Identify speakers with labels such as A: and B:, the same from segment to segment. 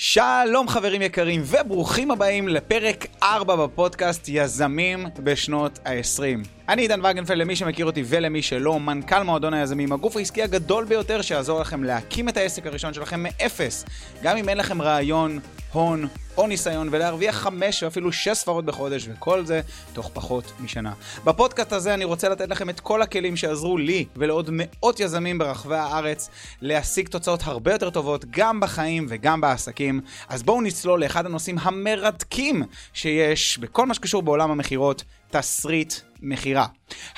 A: שלום חברים יקרים וברוכים הבאים לפרק 4 בפודקאסט יזמים בשנות ה-20. אני עידן וגנפלד, למי שמכיר אותי ולמי שלא, מנכ"ל מועדון היזמים, הגוף העסקי הגדול ביותר שיעזור לכם להקים את העסק הראשון שלכם מאפס. גם אם אין לכם רעיון, הון או ניסיון ולהרוויח חמש ואפילו שש ספרות בחודש וכל זה תוך פחות משנה. בפודקאסט הזה אני רוצה לתת לכם את כל הכלים שעזרו לי ולעוד מאות יזמים ברחבי הארץ להשיג תוצאות הרבה יותר טובות גם בחיים וגם בעסקים. אז בואו נצלול לאחד הנושאים המרתקים שיש בכל מה שקשור בעולם המכירות, תסריט מכירה.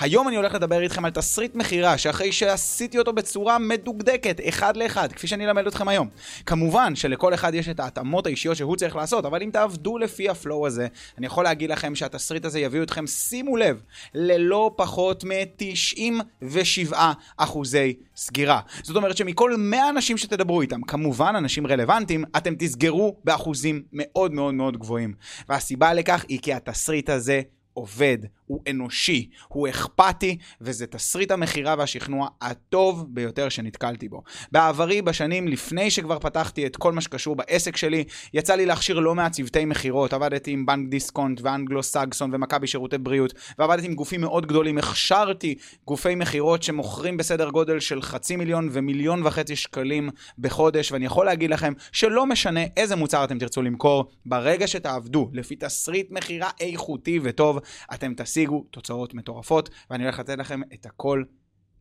A: היום אני הולך לדבר איתכם על תסריט מכירה, שאחרי שעשיתי אותו בצורה מדוקדקת, אחד לאחד, כפי שאני אלמד אתכם היום. כמובן שלכל אחד יש את ההתאמות האישיות שהוא צריך לעשות, אבל אם תעבדו לפי הפלואו הזה, אני יכול להגיד לכם שהתסריט הזה יביא אתכם, שימו לב, ללא פחות מ-97 אחוזי סגירה. זאת אומרת שמכל 100 אנשים שתדברו איתם, כמובן אנשים רלוונטיים, אתם תסגרו באחוזים מאוד מאוד מאוד גבוהים. והסיבה לכך היא כי התסריט הזה עובד, הוא אנושי, הוא אכפתי, וזה תסריט המכירה והשכנוע הטוב ביותר שנתקלתי בו. בעברי, בשנים לפני שכבר פתחתי את כל מה שקשור בעסק שלי, יצא לי להכשיר לא מעט צוותי מכירות, עבדתי עם בנק דיסקונט ואנגלו סגסון ומכבי שירותי בריאות, ועבדתי עם גופים מאוד גדולים, הכשרתי גופי מכירות שמוכרים בסדר גודל של חצי מיליון ומיליון וחצי שקלים בחודש, ואני יכול להגיד לכם שלא משנה איזה מוצר אתם תרצו למכור, ברגע שתעבדו לפי תסריט מכירה איכותי וטוב, אתם תשיגו תוצאות מטורפות, ואני הולך לתת לכם את הכל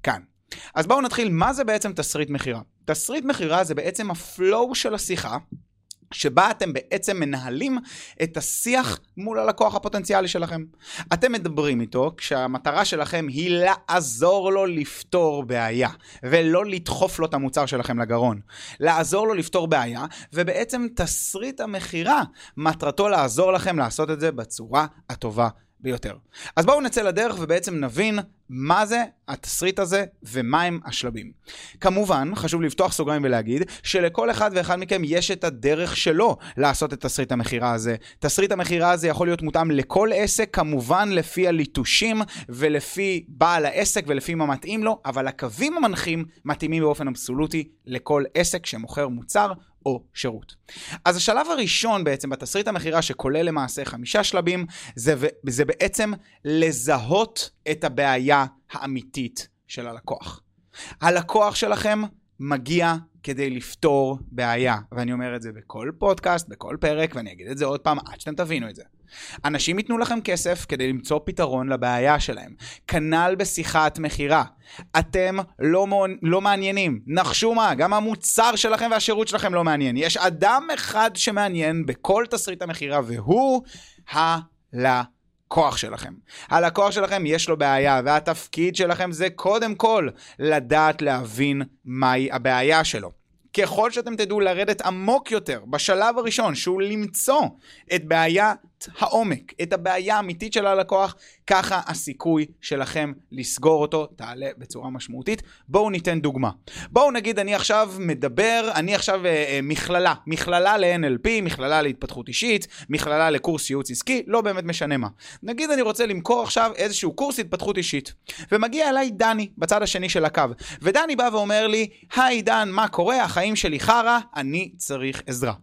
A: כאן. אז בואו נתחיל, מה זה בעצם תסריט מכירה? תסריט מכירה זה בעצם הפלואו של השיחה. שבה אתם בעצם מנהלים את השיח מול הלקוח הפוטנציאלי שלכם. אתם מדברים איתו כשהמטרה שלכם היא לעזור לו לפתור בעיה, ולא לדחוף לו את המוצר שלכם לגרון. לעזור לו לפתור בעיה, ובעצם תסריט המכירה, מטרתו לעזור לכם לעשות את זה בצורה הטובה ביותר. אז בואו נצא לדרך ובעצם נבין מה זה התסריט הזה ומהם השלבים. כמובן, חשוב לפתוח סוגריים ולהגיד שלכל אחד ואחד מכם יש את הדרך שלו לעשות את תסריט המכירה הזה. תסריט המכירה הזה יכול להיות מותאם לכל עסק, כמובן לפי הליטושים ולפי בעל העסק ולפי מה מתאים לו, אבל הקווים המנחים מתאימים באופן אבסולוטי לכל עסק שמוכר מוצר או שירות. אז השלב הראשון בעצם בתסריט המכירה שכולל למעשה חמישה שלבים, זה, זה בעצם לזהות את הבעיה האמיתית של הלקוח. הלקוח שלכם מגיע כדי לפתור בעיה, ואני אומר את זה בכל פודקאסט, בכל פרק, ואני אגיד את זה עוד פעם עד שאתם תבינו את זה. אנשים ייתנו לכם כסף כדי למצוא פתרון לבעיה שלהם. כנ"ל בשיחת מכירה. אתם לא, לא מעניינים. נחשו מה, גם המוצר שלכם והשירות שלכם לא מעניין. יש אדם אחד שמעניין בכל תסריט המכירה, והוא הלקוח שלכם. הלקוח שלכם יש לו בעיה, והתפקיד שלכם זה קודם כל לדעת להבין מהי הבעיה שלו. ככל שאתם תדעו לרדת עמוק יותר בשלב הראשון, שהוא למצוא את בעיית העומק, את הבעיה האמיתית של הלקוח, ככה הסיכוי שלכם לסגור אותו תעלה בצורה משמעותית. בואו ניתן דוגמה. בואו נגיד אני עכשיו מדבר, אני עכשיו אה, אה, מכללה, מכללה ל-NLP, מכללה להתפתחות אישית, מכללה לקורס ייעוץ עסקי, לא באמת משנה מה. נגיד אני רוצה למכור עכשיו איזשהו קורס התפתחות אישית, ומגיע אליי דני בצד השני של הקו, ודני בא ואומר לי, היי דן, מה קורה? החיים שלי חרא, אני צריך עזרה.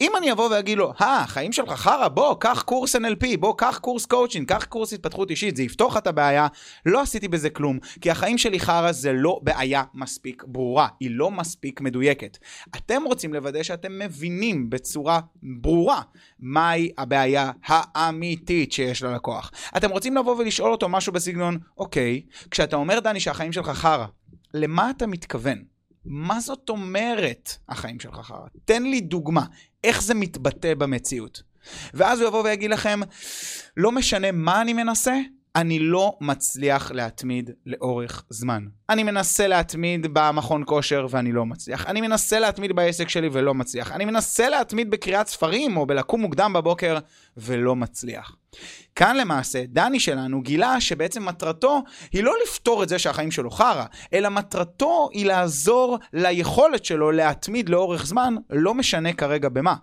A: אם אני אבוא ואגיד לו, אה, החיים שלך חרא, בוא, קח קורס NLP, בוא, קח קורס קואוצ'ינג, קח קורס התפתחות אישית, זה יפתור לך את הבעיה, לא עשיתי בזה כלום, כי החיים שלי חרא זה לא בעיה מספיק ברורה, היא לא מספיק מדויקת. אתם רוצים לוודא שאתם מבינים בצורה ברורה מהי הבעיה האמיתית שיש ללקוח. אתם רוצים לבוא ולשאול אותו משהו בסגנון, אוקיי, כשאתה אומר, דני, שהחיים שלך חרא, למה אתה מתכוון? מה זאת אומרת החיים שלך חרא? תן לי דוגמה, איך זה מתבטא במציאות. ואז הוא יבוא ויגיד לכם, לא משנה מה אני מנסה, אני לא מצליח להתמיד לאורך זמן. אני מנסה להתמיד במכון כושר ואני לא מצליח. אני מנסה להתמיד בעסק שלי ולא מצליח. אני מנסה להתמיד בקריאת ספרים או בלקום מוקדם בבוקר ולא מצליח. כאן למעשה, דני שלנו גילה שבעצם מטרתו היא לא לפתור את זה שהחיים שלו חרא, אלא מטרתו היא לעזור ליכולת שלו להתמיד לאורך זמן, לא משנה כרגע במה.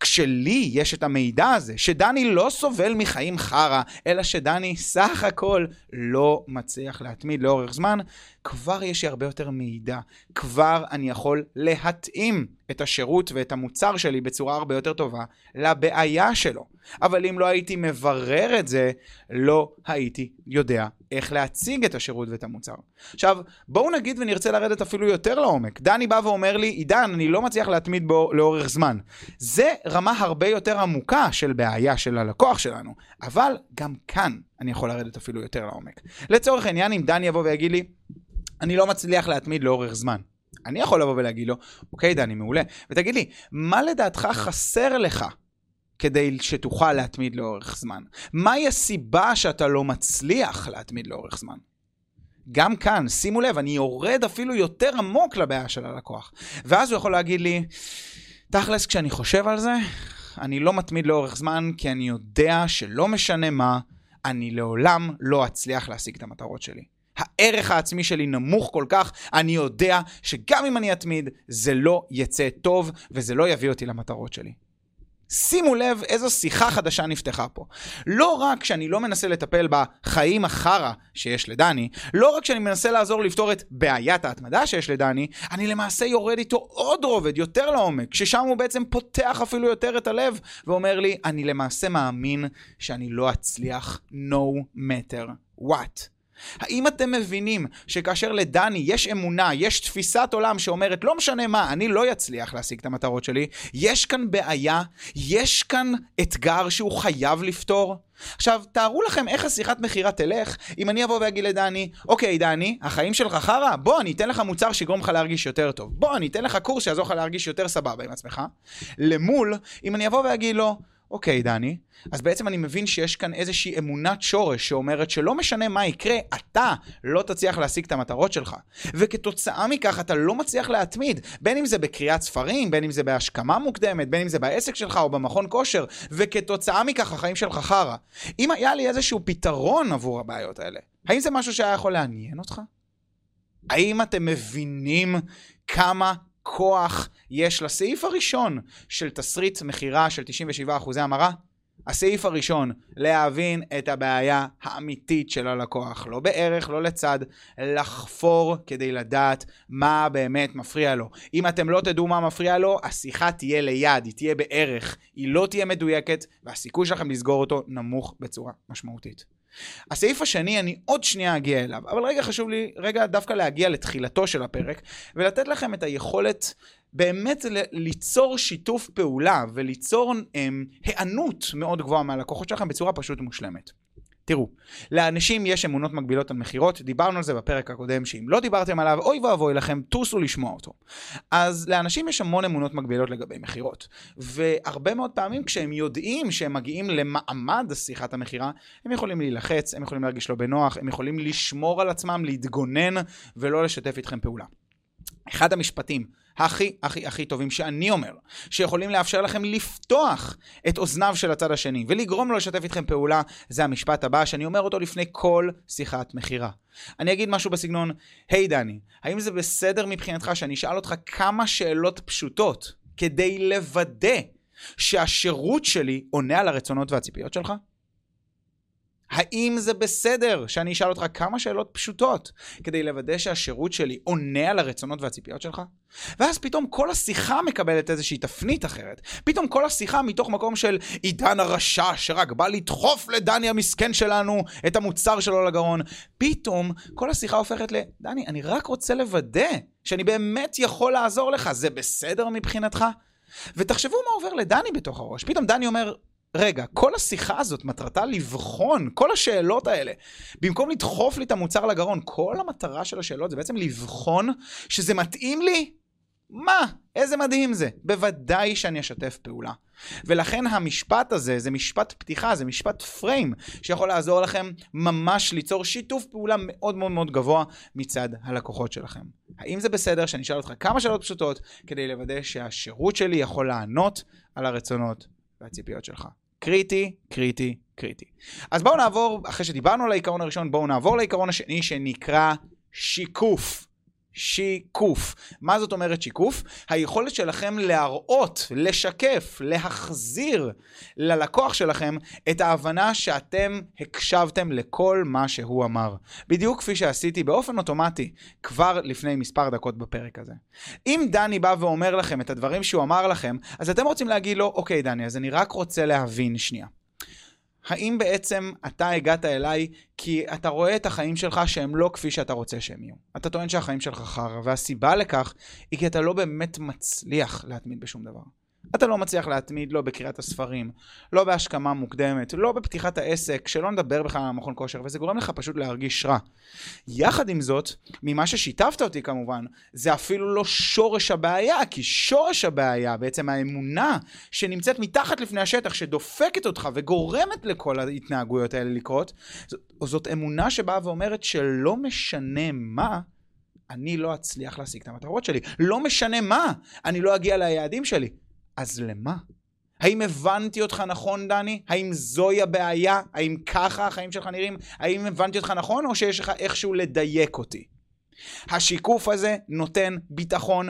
A: כשלי יש את המידע הזה, שדני לא סובל מחיים חרא, אלא שדני סך הכל לא מצליח להתמיד לאורך זמן, כבר יש לי הרבה יותר מידע. כבר אני יכול להתאים את השירות ואת המוצר שלי בצורה הרבה יותר טובה לבעיה שלו. אבל אם לא הייתי מברר את זה, לא הייתי יודע איך להציג את השירות ואת המוצר. עכשיו, בואו נגיד ונרצה לרדת אפילו יותר לעומק. דני בא ואומר לי, עידן, אני לא מצליח להתמיד בו לאורך זמן. זה רמה הרבה יותר עמוקה של בעיה של הלקוח שלנו, אבל גם כאן אני יכול לרדת אפילו יותר לעומק. לצורך העניין, אם דני יבוא ויגיד לי, אני לא מצליח להתמיד לאורך זמן. אני יכול לבוא ולהגיד לו, אוקיי, דני, מעולה. ותגיד לי, מה לדעתך חסר לך כדי שתוכל להתמיד לאורך זמן? מהי הסיבה שאתה לא מצליח להתמיד לאורך זמן? גם כאן, שימו לב, אני יורד אפילו יותר עמוק לבעיה של הלקוח. ואז הוא יכול להגיד לי, תכלס, כשאני חושב על זה, אני לא מתמיד לאורך זמן, כי אני יודע שלא משנה מה, אני לעולם לא אצליח להשיג את המטרות שלי. הערך העצמי שלי נמוך כל כך, אני יודע שגם אם אני אתמיד, זה לא יצא טוב וזה לא יביא אותי למטרות שלי. שימו לב איזו שיחה חדשה נפתחה פה. לא רק שאני לא מנסה לטפל בחיים החרא שיש לדני, לא רק שאני מנסה לעזור לפתור את בעיית ההתמדה שיש לדני, אני למעשה יורד איתו עוד רובד, יותר לעומק, ששם הוא בעצם פותח אפילו יותר את הלב, ואומר לי, אני למעשה מאמין שאני לא אצליח no matter what. האם אתם מבינים שכאשר לדני יש אמונה, יש תפיסת עולם שאומרת, לא משנה מה, אני לא אצליח להשיג את המטרות שלי, יש כאן בעיה, יש כאן אתגר שהוא חייב לפתור? עכשיו, תארו לכם איך השיחת מכירה תלך אם אני אבוא ואגיד לדני, אוקיי, דני, החיים שלך חרא? בוא, אני אתן לך מוצר שיגרום לך להרגיש יותר טוב. בוא, אני אתן לך קורס שיעזור לך להרגיש יותר סבבה עם עצמך. למול, אם אני אבוא ואגיד לו, אוקיי, דני, אז בעצם אני מבין שיש כאן איזושהי אמונת שורש שאומרת שלא משנה מה יקרה, אתה לא תצליח להשיג את המטרות שלך. וכתוצאה מכך אתה לא מצליח להתמיד, בין אם זה בקריאת ספרים, בין אם זה בהשכמה מוקדמת, בין אם זה בעסק שלך או במכון כושר, וכתוצאה מכך החיים שלך חרא. אם היה לי איזשהו פתרון עבור הבעיות האלה, האם זה משהו שהיה יכול לעניין אותך? האם אתם מבינים כמה כוח יש לסעיף הראשון של תסריט מכירה של 97% המרה? הסעיף הראשון, להבין את הבעיה האמיתית של הלקוח. לא בערך, לא לצד, לחפור כדי לדעת מה באמת מפריע לו. אם אתם לא תדעו מה מפריע לו, השיחה תהיה ליד, היא תהיה בערך, היא לא תהיה מדויקת, והסיכוי שלכם לסגור אותו נמוך בצורה משמעותית. הסעיף השני, אני עוד שנייה אגיע אליו, אבל רגע חשוב לי רגע דווקא להגיע לתחילתו של הפרק, ולתת לכם את היכולת באמת ליצור שיתוף פעולה וליצור הם, היענות מאוד גבוהה מהלקוחות שלכם בצורה פשוט מושלמת. תראו, לאנשים יש אמונות מגבילות על מכירות, דיברנו על זה בפרק הקודם, שאם לא דיברתם עליו, אוי ואבוי לכם, טוסו לשמוע אותו. אז לאנשים יש המון אמונות מגבילות לגבי מכירות, והרבה מאוד פעמים כשהם יודעים שהם מגיעים למעמד שיחת המכירה, הם יכולים להילחץ, הם יכולים להרגיש לא בנוח, הם יכולים לשמור על עצמם, להתגונן ולא לשתף איתכם פעולה. אחד המשפטים הכי הכי הכי טובים שאני אומר, שיכולים לאפשר לכם לפתוח את אוזניו של הצד השני ולגרום לו לשתף איתכם פעולה, זה המשפט הבא שאני אומר אותו לפני כל שיחת מכירה. אני אגיד משהו בסגנון, היי hey, דני, האם זה בסדר מבחינתך שאני אשאל אותך כמה שאלות פשוטות כדי לוודא שהשירות שלי עונה על הרצונות והציפיות שלך? האם זה בסדר שאני אשאל אותך כמה שאלות פשוטות כדי לוודא שהשירות שלי עונה על הרצונות והציפיות שלך? ואז פתאום כל השיחה מקבלת איזושהי תפנית אחרת. פתאום כל השיחה מתוך מקום של עידן הרשע שרק בא לדחוף לדני המסכן שלנו את המוצר שלו לגרון. פתאום כל השיחה הופכת ל... דני, אני רק רוצה לוודא שאני באמת יכול לעזור לך, זה בסדר מבחינתך? ותחשבו מה עובר לדני בתוך הראש. פתאום דני אומר, רגע, כל השיחה הזאת מטרתה לבחון, כל השאלות האלה, במקום לדחוף לי את המוצר לגרון, כל המטרה של השאלות זה בעצם לבחון שזה מתאים לי? מה? איזה מדהים זה. בוודאי שאני אשתף פעולה. ולכן המשפט הזה, זה משפט פתיחה, זה משפט פריים, שיכול לעזור לכם ממש ליצור שיתוף פעולה מאוד מאוד מאוד גבוה מצד הלקוחות שלכם. האם זה בסדר שאני אשאל אותך כמה שאלות פשוטות כדי לוודא שהשירות שלי יכול לענות על הרצונות והציפיות שלך. קריטי, קריטי, קריטי. אז בואו נעבור, אחרי שדיברנו על העיקרון הראשון, בואו נעבור לעיקרון השני שנקרא שיקוף. שיקוף. מה זאת אומרת שיקוף? היכולת שלכם להראות, לשקף, להחזיר ללקוח שלכם את ההבנה שאתם הקשבתם לכל מה שהוא אמר. בדיוק כפי שעשיתי באופן אוטומטי כבר לפני מספר דקות בפרק הזה. אם דני בא ואומר לכם את הדברים שהוא אמר לכם, אז אתם רוצים להגיד לו, אוקיי דני, אז אני רק רוצה להבין שנייה. האם בעצם אתה הגעת אליי כי אתה רואה את החיים שלך שהם לא כפי שאתה רוצה שהם יהיו. אתה טוען שהחיים שלך חרא, והסיבה לכך היא כי אתה לא באמת מצליח להתמיד בשום דבר. אתה לא מצליח להתמיד לא בקריאת הספרים, לא בהשכמה מוקדמת, לא בפתיחת העסק, שלא נדבר בכלל על המכון כושר, וזה גורם לך פשוט להרגיש רע. יחד עם זאת, ממה ששיתפת אותי כמובן, זה אפילו לא שורש הבעיה, כי שורש הבעיה, בעצם האמונה שנמצאת מתחת לפני השטח, שדופקת אותך וגורמת לכל ההתנהגויות האלה לקרות, זאת אמונה שבאה ואומרת שלא משנה מה, אני לא אצליח להשיג את המטרות שלי. לא משנה מה, אני לא אגיע ליעדים שלי. אז למה? האם הבנתי אותך נכון, דני? האם זוהי הבעיה? האם ככה החיים שלך נראים? האם הבנתי אותך נכון, או שיש לך איכשהו לדייק אותי? השיקוף הזה נותן ביטחון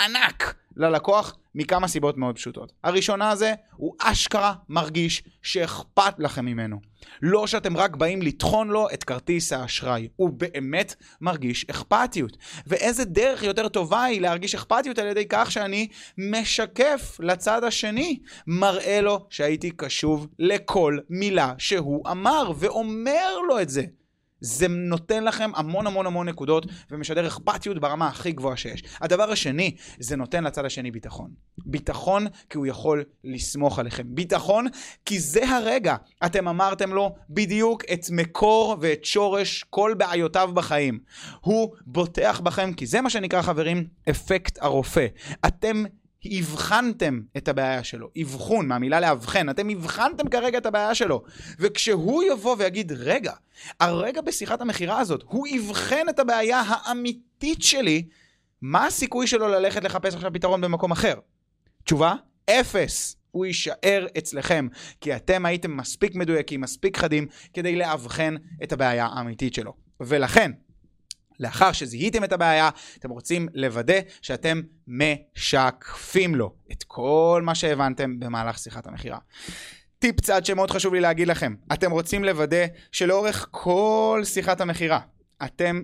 A: ענק ללקוח מכמה סיבות מאוד פשוטות. הראשונה זה, הוא אשכרה מרגיש שאכפת לכם ממנו. לא שאתם רק באים לטחון לו את כרטיס האשראי, הוא באמת מרגיש אכפתיות. ואיזה דרך יותר טובה היא להרגיש אכפתיות על ידי כך שאני משקף לצד השני, מראה לו שהייתי קשוב לכל מילה שהוא אמר, ואומר לו את זה. זה נותן לכם המון המון המון נקודות ומשדר אכפתיות ברמה הכי גבוהה שיש. הדבר השני, זה נותן לצד השני ביטחון. ביטחון כי הוא יכול לסמוך עליכם. ביטחון כי זה הרגע. אתם אמרתם לו בדיוק את מקור ואת שורש כל בעיותיו בחיים. הוא בוטח בכם כי זה מה שנקרא חברים אפקט הרופא. אתם הבחנתם את הבעיה שלו. אבחון, מהמילה לאבחן, אתם הבחנתם כרגע את הבעיה שלו. וכשהוא יבוא ויגיד, רגע, הרגע בשיחת המכירה הזאת, הוא אבחן את הבעיה האמיתית שלי, מה הסיכוי שלו ללכת לחפש עכשיו פתרון במקום אחר? תשובה? אפס. הוא יישאר אצלכם, כי אתם הייתם מספיק מדויקים, מספיק חדים, כדי לאבחן את הבעיה האמיתית שלו. ולכן, לאחר שזיהיתם את הבעיה, אתם רוצים לוודא שאתם משקפים לו את כל מה שהבנתם במהלך שיחת המכירה. טיפ צעד שמאוד חשוב לי להגיד לכם, אתם רוצים לוודא שלאורך כל שיחת המכירה, אתם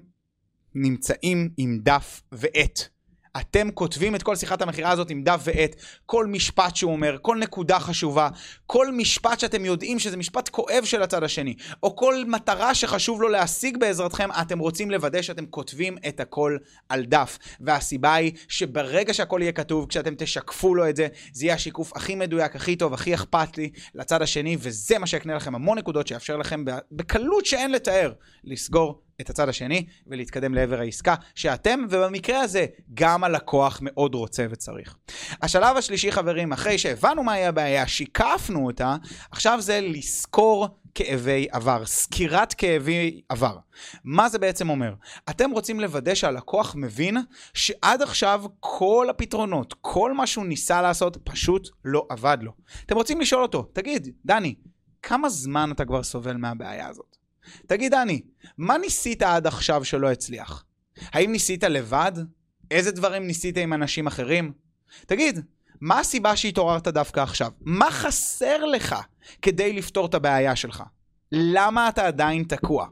A: נמצאים עם דף ועט. אתם כותבים את כל שיחת המכירה הזאת עם דף ועט, כל משפט שהוא אומר, כל נקודה חשובה, כל משפט שאתם יודעים שזה משפט כואב של הצד השני, או כל מטרה שחשוב לו להשיג בעזרתכם, אתם רוצים לוודא שאתם כותבים את הכל על דף. והסיבה היא שברגע שהכל יהיה כתוב, כשאתם תשקפו לו את זה, זה יהיה השיקוף הכי מדויק, הכי טוב, הכי אכפת לי לצד השני, וזה מה שיקנה לכם המון נקודות שיאפשר לכם בקלות שאין לתאר לסגור את הצד השני ולהתקדם לעבר העסקה שאתם, ובמקרה הזה, גם הלקוח מאוד רוצה וצריך. השלב השלישי, חברים, אחרי שהבנו מהי הבעיה, שיקפנו אותה, עכשיו זה לזכור כאבי עבר, סקירת כאבי עבר. מה זה בעצם אומר? אתם רוצים לוודא שהלקוח מבין שעד עכשיו כל הפתרונות, כל מה שהוא ניסה לעשות, פשוט לא עבד לו. אתם רוצים לשאול אותו, תגיד, דני, כמה זמן אתה כבר סובל מהבעיה הזאת? תגיד, דני, מה ניסית עד עכשיו שלא הצליח? האם ניסית לבד? איזה דברים ניסית עם אנשים אחרים? תגיד, מה הסיבה שהתעוררת דווקא עכשיו? מה חסר לך כדי לפתור את הבעיה שלך? למה אתה עדיין תקוע?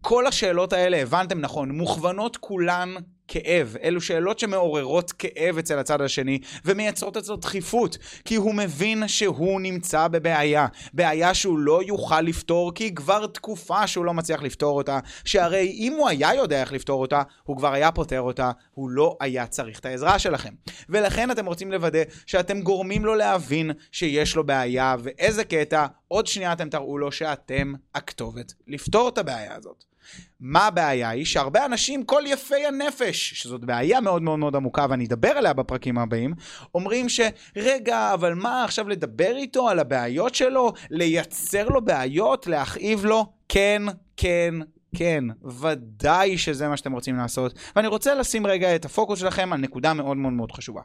A: כל השאלות האלה, הבנתם נכון, מוכוונות כולן כאב. אלו שאלות שמעוררות כאב אצל הצד השני ומייצרות אצלו דחיפות, כי הוא מבין שהוא נמצא בבעיה. בעיה שהוא לא יוכל לפתור כי כבר תקופה שהוא לא מצליח לפתור אותה, שהרי אם הוא היה יודע איך לפתור אותה, הוא כבר היה פותר אותה, הוא לא היה צריך את העזרה שלכם. ולכן אתם רוצים לוודא שאתם גורמים לו להבין שיש לו בעיה, ואיזה קטע, עוד שנייה אתם תראו לו שאתם הכתובת לפתור את הבעיה הזאת. מה הבעיה היא? שהרבה אנשים, כל יפי הנפש, שזאת בעיה מאוד מאוד מאוד עמוקה ואני אדבר עליה בפרקים הבאים, אומרים שרגע, אבל מה עכשיו לדבר איתו על הבעיות שלו? לייצר לו בעיות? להכאיב לו? כן, כן, כן, ודאי שזה מה שאתם רוצים לעשות, ואני רוצה לשים רגע את הפוקוס שלכם על נקודה מאוד מאוד מאוד חשובה.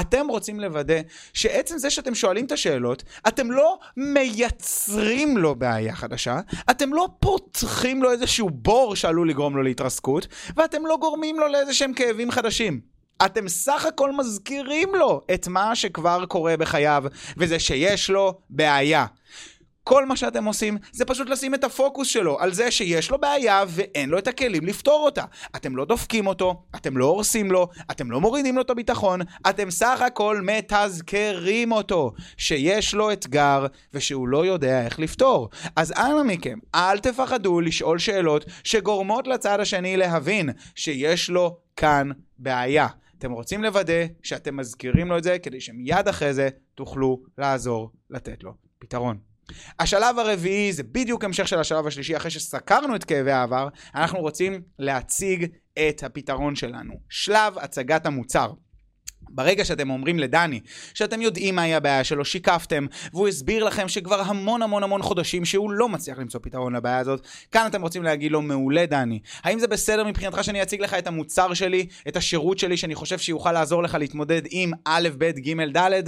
A: אתם רוצים לוודא שעצם זה שאתם שואלים את השאלות, אתם לא מייצרים לו בעיה חדשה, אתם לא פותחים לו איזשהו בור שעלול לגרום לו להתרסקות, ואתם לא גורמים לו לאיזה שהם כאבים חדשים. אתם סך הכל מזכירים לו את מה שכבר קורה בחייו, וזה שיש לו בעיה. כל מה שאתם עושים זה פשוט לשים את הפוקוס שלו על זה שיש לו בעיה ואין לו את הכלים לפתור אותה. אתם לא דופקים אותו, אתם לא הורסים לו, אתם לא מורידים לו את הביטחון, אתם סך הכל מתזכרים אותו שיש לו אתגר ושהוא לא יודע איך לפתור. אז אנא מכם, אל תפחדו לשאול שאלות שגורמות לצד השני להבין שיש לו כאן בעיה. אתם רוצים לוודא שאתם מזכירים לו את זה כדי שמיד אחרי זה תוכלו לעזור לתת לו פתרון. השלב הרביעי זה בדיוק המשך של השלב השלישי, אחרי שסקרנו את כאבי העבר, אנחנו רוצים להציג את הפתרון שלנו. שלב הצגת המוצר. ברגע שאתם אומרים לדני שאתם יודעים מהי הבעיה שלו, שיקפתם, והוא הסביר לכם שכבר המון המון המון חודשים שהוא לא מצליח למצוא פתרון לבעיה הזאת, כאן אתם רוצים להגיד לו, מעולה דני, האם זה בסדר מבחינתך שאני אציג לך את המוצר שלי, את השירות שלי, שאני חושב שיוכל לעזור לך להתמודד עם א', ב', ג', ד'?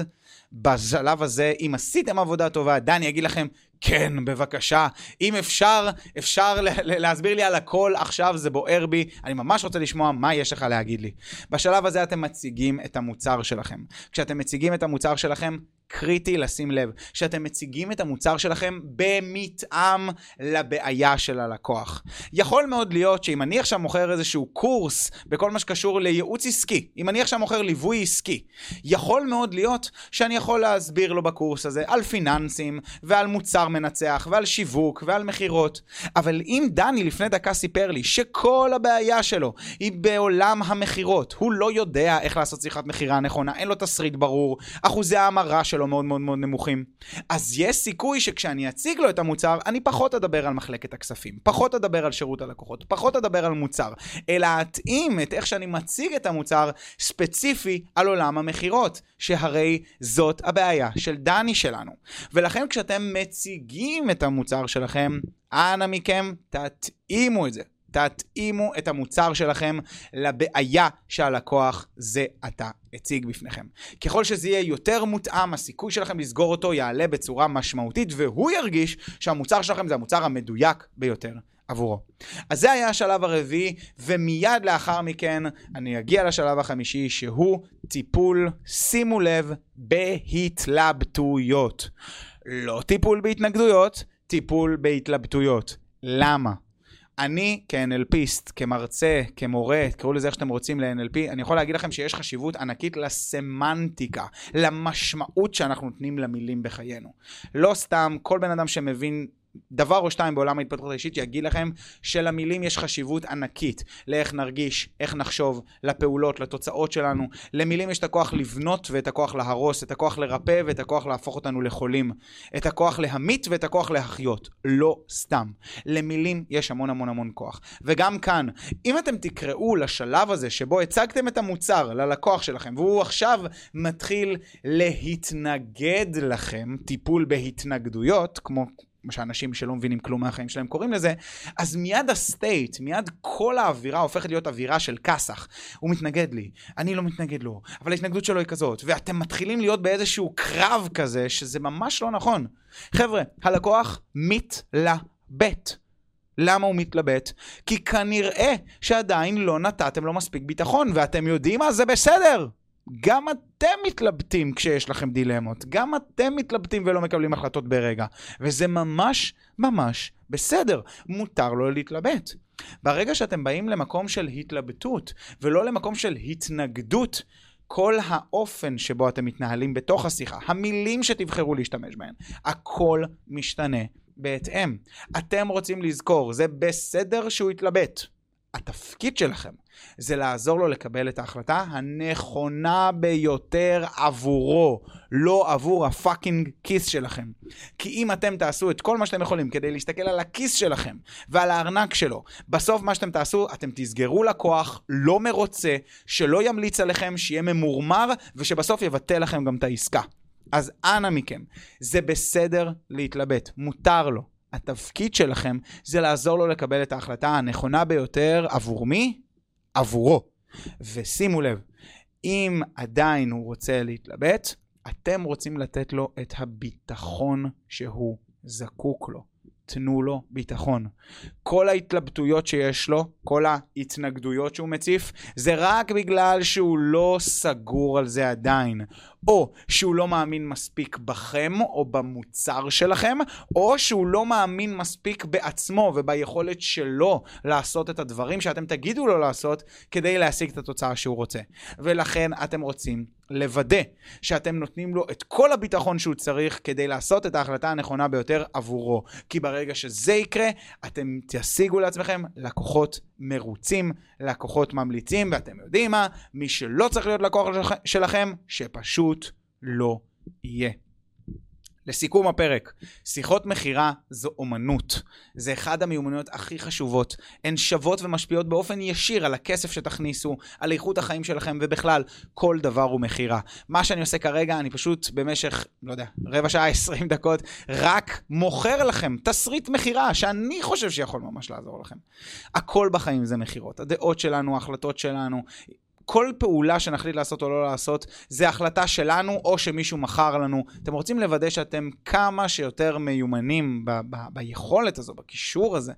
A: בשלב הזה, אם עשיתם עבודה טובה, דני יגיד לכם, כן, בבקשה. אם אפשר, אפשר להסביר לי על הכל, עכשיו זה בוער בי, אני ממש רוצה לשמוע מה יש לך להגיד לי. בשלב הזה אתם מציגים את המוצר שלכם. כשאתם מציגים את המוצר שלכם, קריטי לשים לב, שאתם מציגים את המוצר שלכם במתאם לבעיה של הלקוח. יכול מאוד להיות שאם אני עכשיו מוכר איזשהו קורס בכל מה שקשור לייעוץ עסקי, אם אני עכשיו מוכר ליווי עסקי, יכול מאוד להיות שאני יכול להסביר לו בקורס הזה על פיננסים ועל מוצר מנצח ועל שיווק ועל מכירות, אבל אם דני לפני דקה סיפר לי שכל הבעיה שלו היא בעולם המכירות, הוא לא יודע איך לעשות שיחת מכירה נכונה, אין לו תסריט ברור, אחוזי ההמרה שלו שלו מאוד מאוד מאוד נמוכים. אז יש סיכוי שכשאני אציג לו את המוצר, אני פחות אדבר על מחלקת הכספים, פחות אדבר על שירות הלקוחות, פחות אדבר על מוצר, אלא אתאים את איך שאני מציג את המוצר ספציפי על עולם המכירות, שהרי זאת הבעיה של דני שלנו. ולכן כשאתם מציגים את המוצר שלכם, אנא מכם, תתאימו את זה. תתאימו את המוצר שלכם לבעיה שהלקוח זה עתה הציג בפניכם. ככל שזה יהיה יותר מותאם, הסיכוי שלכם לסגור אותו יעלה בצורה משמעותית, והוא ירגיש שהמוצר שלכם זה המוצר המדויק ביותר. עבורו. אז זה היה השלב הרביעי, ומיד לאחר מכן אני אגיע לשלב החמישי, שהוא טיפול, שימו לב, בהתלבטויות. לא טיפול בהתנגדויות, טיפול בהתלבטויות. למה? אני כ-NLPיסט, כמרצה, כמורה, תקראו לזה איך שאתם רוצים ל-NLP, אני יכול להגיד לכם שיש חשיבות ענקית לסמנטיקה, למשמעות שאנחנו נותנים למילים בחיינו. לא סתם, כל בן אדם שמבין דבר או שתיים בעולם ההתפתחות האישית יגיד לכם שלמילים יש חשיבות ענקית לאיך נרגיש, איך נחשוב, לפעולות, לתוצאות שלנו. למילים יש את הכוח לבנות ואת הכוח להרוס, את הכוח לרפא ואת הכוח להפוך אותנו לחולים. את הכוח להמית ואת הכוח להחיות. לא סתם. למילים יש המון המון המון כוח. וגם כאן, אם אתם תקראו לשלב הזה שבו הצגתם את המוצר ללקוח שלכם והוא עכשיו מתחיל להתנגד לכם, טיפול בהתנגדויות, כמו שאנשים שלא מבינים כלום מהחיים שלהם קוראים לזה, אז מיד הסטייט, מיד כל האווירה הופכת להיות אווירה של כסח. הוא מתנגד לי, אני לא מתנגד לו, אבל ההתנגדות שלו היא כזאת, ואתם מתחילים להיות באיזשהו קרב כזה, שזה ממש לא נכון. חבר'ה, הלקוח מתלבט. למה הוא מתלבט? כי כנראה שעדיין לא נתתם לו מספיק ביטחון, ואתם יודעים מה? זה בסדר. גם אתם מתלבטים כשיש לכם דילמות, גם אתם מתלבטים ולא מקבלים החלטות ברגע, וזה ממש ממש בסדר, מותר לו להתלבט. ברגע שאתם באים למקום של התלבטות ולא למקום של התנגדות, כל האופן שבו אתם מתנהלים בתוך השיחה, המילים שתבחרו להשתמש בהן, הכל משתנה בהתאם. אתם רוצים לזכור, זה בסדר שהוא יתלבט. התפקיד שלכם זה לעזור לו לקבל את ההחלטה הנכונה ביותר עבורו, לא עבור הפאקינג כיס שלכם. כי אם אתם תעשו את כל מה שאתם יכולים כדי להסתכל על הכיס שלכם ועל הארנק שלו, בסוף מה שאתם תעשו, אתם תסגרו לקוח לא מרוצה, שלא ימליץ עליכם, שיהיה ממורמר, ושבסוף יבטל לכם גם את העסקה. אז אנא מכם, זה בסדר להתלבט, מותר לו. התפקיד שלכם זה לעזור לו לקבל את ההחלטה הנכונה ביותר עבור מי? עבורו. ושימו לב, אם עדיין הוא רוצה להתלבט, אתם רוצים לתת לו את הביטחון שהוא זקוק לו. תנו לו ביטחון. כל ההתלבטויות שיש לו, כל ההתנגדויות שהוא מציף, זה רק בגלל שהוא לא סגור על זה עדיין. או שהוא לא מאמין מספיק בכם או במוצר שלכם, או שהוא לא מאמין מספיק בעצמו וביכולת שלו לעשות את הדברים שאתם תגידו לו לעשות כדי להשיג את התוצאה שהוא רוצה. ולכן אתם רוצים לוודא שאתם נותנים לו את כל הביטחון שהוא צריך כדי לעשות את ההחלטה הנכונה ביותר עבורו. כי ברגע שזה יקרה, אתם תשיגו לעצמכם לקוחות מרוצים, לקוחות ממליצים, ואתם יודעים מה? מי שלא צריך להיות לקוח שלכם, שפשוט לא יהיה. לסיכום הפרק, שיחות מכירה זו אומנות. זה אחד המיומנויות הכי חשובות. הן שוות ומשפיעות באופן ישיר על הכסף שתכניסו, על איכות החיים שלכם, ובכלל, כל דבר הוא מכירה. מה שאני עושה כרגע, אני פשוט במשך, לא יודע, רבע שעה, עשרים דקות, רק מוכר לכם תסריט מכירה, שאני חושב שיכול ממש לעזור לכם. הכל בחיים זה מכירות. הדעות שלנו, ההחלטות שלנו, כל פעולה שנחליט לעשות או לא לעשות, זה החלטה שלנו או שמישהו מכר לנו. אתם רוצים לוודא שאתם כמה שיותר מיומנים ב- ב- ביכולת הזו, בקישור הזה,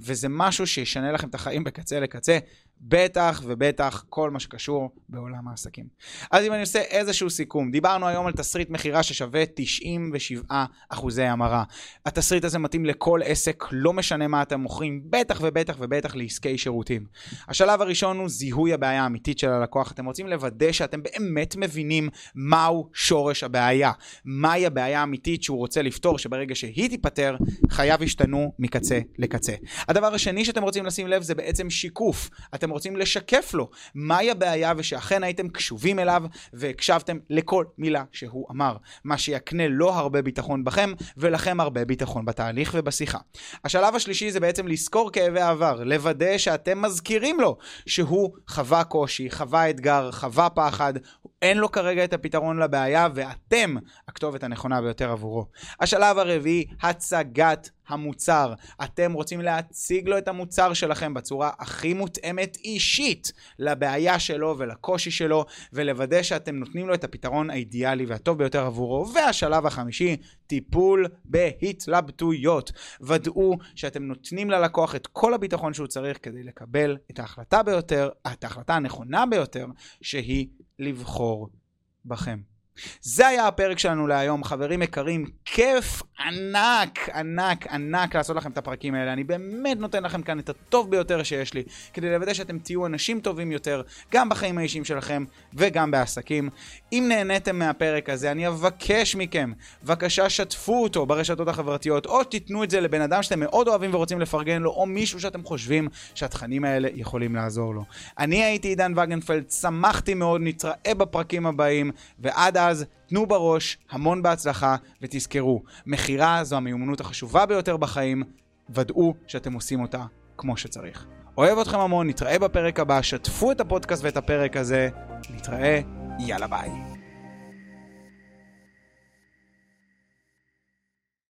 A: וזה משהו שישנה לכם את החיים בקצה לקצה. בטח ובטח כל מה שקשור בעולם העסקים. אז אם אני עושה איזשהו סיכום, דיברנו היום על תסריט מכירה ששווה 97 אחוזי המרה. התסריט הזה מתאים לכל עסק, לא משנה מה אתם מוכרים, בטח ובטח ובטח לעסקי שירותים. השלב הראשון הוא זיהוי הבעיה האמיתית של הלקוח. אתם רוצים לוודא שאתם באמת מבינים מהו שורש הבעיה. מהי הבעיה האמיתית שהוא רוצה לפתור, שברגע שהיא תיפתר, חייו ישתנו מקצה לקצה. הדבר השני שאתם רוצים לשים לב זה בעצם שיקוף. אתם אתם רוצים לשקף לו מהי הבעיה ושאכן הייתם קשובים אליו והקשבתם לכל מילה שהוא אמר. מה שיקנה לו הרבה ביטחון בכם ולכם הרבה ביטחון בתהליך ובשיחה. השלב השלישי זה בעצם לזכור כאבי העבר, לוודא שאתם מזכירים לו שהוא חווה קושי, חווה אתגר, חווה פחד, אין לו כרגע את הפתרון לבעיה ואתם הכתובת הנכונה ביותר עבורו. השלב הרביעי, הצגת המוצר. אתם רוצים להציג לו את המוצר שלכם בצורה הכי מותאמת אישית לבעיה שלו ולקושי שלו, ולוודא שאתם נותנים לו את הפתרון האידיאלי והטוב ביותר עבורו. והשלב החמישי, טיפול בהתלבטויות. ודאו שאתם נותנים ללקוח את כל הביטחון שהוא צריך כדי לקבל את ההחלטה ביותר, את ההחלטה הנכונה ביותר, שהיא לבחור בכם. זה היה הפרק שלנו להיום, חברים יקרים, כיף ענק, ענק, ענק לעשות לכם את הפרקים האלה. אני באמת נותן לכם כאן את הטוב ביותר שיש לי, כדי לוודא שאתם תהיו אנשים טובים יותר, גם בחיים האישיים שלכם וגם בעסקים. אם נהניתם מהפרק הזה, אני אבקש מכם, בבקשה שתפו אותו ברשתות החברתיות, או תיתנו את זה לבן אדם שאתם מאוד אוהבים ורוצים לפרגן לו, או מישהו שאתם חושבים שהתכנים האלה יכולים לעזור לו. אני הייתי עידן וגנפלד, שמחתי מאוד, נתראה בפרקים הבאים, ועד אז... תנו בראש, המון בהצלחה, ותזכרו, מכירה זו המיומנות החשובה ביותר בחיים, ודאו שאתם עושים אותה כמו שצריך. אוהב אתכם המון, נתראה בפרק הבא, שתפו את הפודקאסט ואת הפרק הזה, נתראה, יאללה ביי.